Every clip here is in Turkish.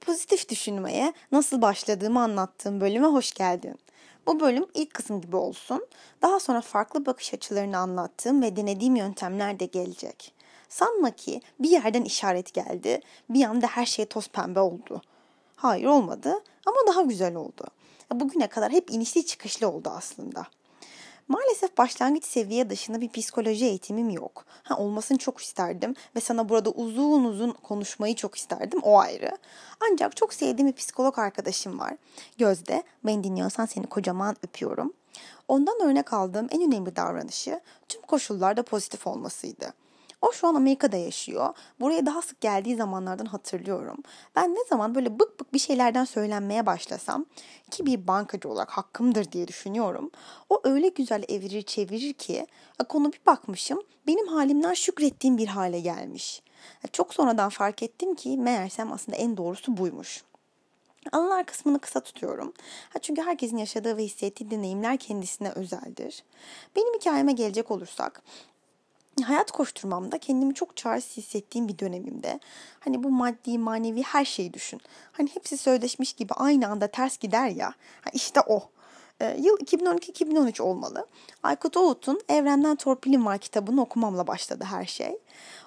Pozitif düşünmeye nasıl başladığımı anlattığım bölüme hoş geldin. Bu bölüm ilk kısım gibi olsun. Daha sonra farklı bakış açılarını anlattığım ve denediğim yöntemler de gelecek. Sanma ki bir yerden işaret geldi, bir anda her şey toz pembe oldu. Hayır olmadı ama daha güzel oldu. Bugüne kadar hep inişli çıkışlı oldu aslında. Maalesef başlangıç seviye dışında bir psikoloji eğitimim yok. Ha, olmasını çok isterdim ve sana burada uzun uzun konuşmayı çok isterdim o ayrı. Ancak çok sevdiğim bir psikolog arkadaşım var. Gözde, beni dinliyorsan seni kocaman öpüyorum. Ondan örnek aldığım en önemli davranışı tüm koşullarda pozitif olmasıydı. O şu an Amerika'da yaşıyor. Buraya daha sık geldiği zamanlardan hatırlıyorum. Ben ne zaman böyle bık bık bir şeylerden söylenmeye başlasam ki bir bankacı olarak hakkımdır diye düşünüyorum. O öyle güzel evirir çevirir ki konu bir bakmışım benim halimden şükrettiğim bir hale gelmiş. Çok sonradan fark ettim ki meğersem aslında en doğrusu buymuş. Anılar kısmını kısa tutuyorum. Ha çünkü herkesin yaşadığı ve hissettiği deneyimler kendisine özeldir. Benim hikayeme gelecek olursak, hayat koşturmamda kendimi çok çaresiz hissettiğim bir dönemimde hani bu maddi manevi her şeyi düşün. Hani hepsi sözleşmiş gibi aynı anda ters gider ya. İşte o. Ee, yıl 2012-2013 olmalı. Aykut Oğut'un Evrenden Torpilim Var kitabını okumamla başladı her şey.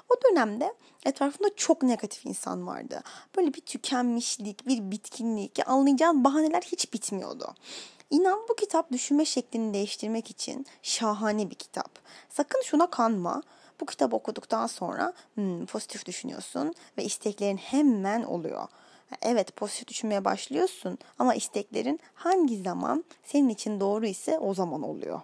O dönemde etrafımda çok negatif insan vardı. Böyle bir tükenmişlik, bir bitkinlik, anlayacağın bahaneler hiç bitmiyordu. İnan bu kitap düşünme şeklini değiştirmek için şahane bir kitap. Sakın şuna kanma. Bu kitabı okuduktan sonra hmm, pozitif düşünüyorsun ve isteklerin hemen oluyor. Evet pozitif düşünmeye başlıyorsun ama isteklerin hangi zaman senin için doğru ise o zaman oluyor.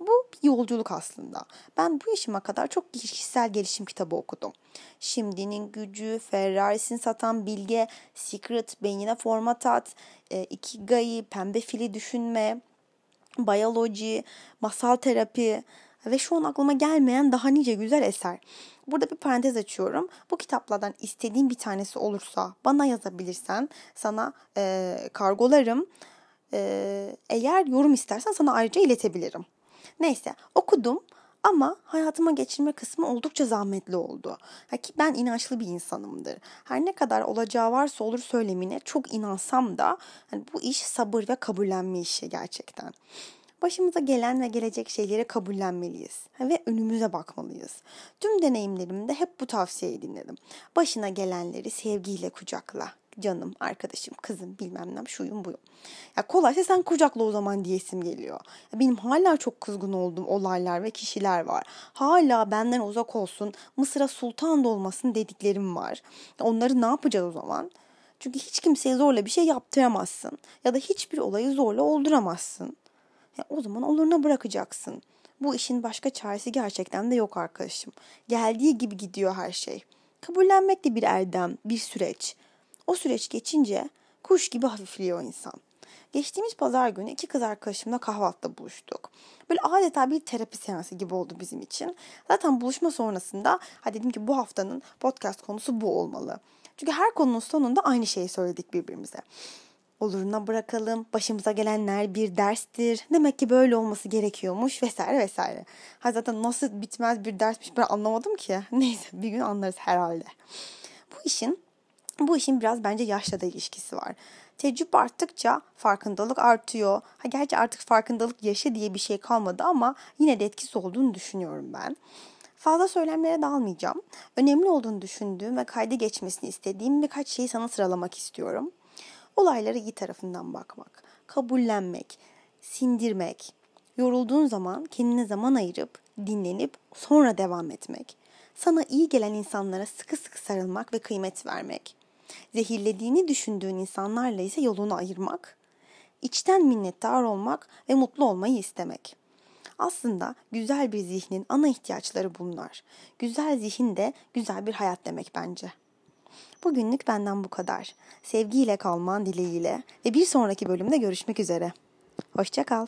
Bu bir yolculuk aslında. Ben bu yaşıma kadar çok kişisel gelişim kitabı okudum. Şimdinin gücü, Ferrari'sini satan bilge, Secret, beynine format at, e, Ikigai, pembe fili düşünme, biyoloji, masal terapi ve şu an aklıma gelmeyen daha nice güzel eser. Burada bir parantez açıyorum. Bu kitaplardan istediğin bir tanesi olursa bana yazabilirsen sana e, kargolarım. E, eğer yorum istersen sana ayrıca iletebilirim. Neyse okudum ama hayatıma geçirme kısmı oldukça zahmetli oldu. Ha ki ben inançlı bir insanımdır. Her ne kadar olacağı varsa olur söylemine çok inansam da hani bu iş sabır ve kabullenme işi gerçekten. Başımıza gelen ve gelecek şeyleri kabullenmeliyiz ve önümüze bakmalıyız. Tüm deneyimlerimde hep bu tavsiyeyi dinledim. Başına gelenleri sevgiyle kucakla canım, arkadaşım, kızım bilmem ne şuyum buyum. Ya kolaysa sen kucakla o zaman diyesim geliyor. Ya benim hala çok kızgın olduğum olaylar ve kişiler var. Hala benden uzak olsun, Mısır'a sultan da olmasın dediklerim var. Onları ne yapacağız o zaman? Çünkü hiç kimseye zorla bir şey yaptıramazsın. Ya da hiçbir olayı zorla olduramazsın. Ya o zaman oluruna bırakacaksın. Bu işin başka çaresi gerçekten de yok arkadaşım. Geldiği gibi gidiyor her şey. Kabullenmek de bir erdem, bir süreç. O süreç geçince kuş gibi hafifliyor insan. Geçtiğimiz pazar günü iki kız arkadaşımla kahvaltıda buluştuk. Böyle adeta bir terapi seansı gibi oldu bizim için. Zaten buluşma sonrasında ha dedim ki bu haftanın podcast konusu bu olmalı. Çünkü her konunun sonunda aynı şeyi söyledik birbirimize. Oluruna bırakalım, başımıza gelenler bir derstir. Demek ki böyle olması gerekiyormuş vesaire vesaire. Ha zaten nasıl bitmez bir dersmiş ben anlamadım ki. Neyse bir gün anlarız herhalde. Bu işin bu işin biraz bence yaşla da ilişkisi var. Tecrübe arttıkça farkındalık artıyor. Ha, gerçi artık farkındalık yaşı diye bir şey kalmadı ama yine de etkisi olduğunu düşünüyorum ben. Fazla söylemlere dalmayacağım. Önemli olduğunu düşündüğüm ve kaydı geçmesini istediğim birkaç şeyi sana sıralamak istiyorum. Olaylara iyi tarafından bakmak, kabullenmek, sindirmek, yorulduğun zaman kendine zaman ayırıp, dinlenip sonra devam etmek. Sana iyi gelen insanlara sıkı sıkı sarılmak ve kıymet vermek zehirlediğini düşündüğün insanlarla ise yolunu ayırmak, içten minnettar olmak ve mutlu olmayı istemek. Aslında güzel bir zihnin ana ihtiyaçları bunlar. Güzel zihin de güzel bir hayat demek bence. Bugünlük benden bu kadar. Sevgiyle kalman dileğiyle ve bir sonraki bölümde görüşmek üzere. Hoşçakal.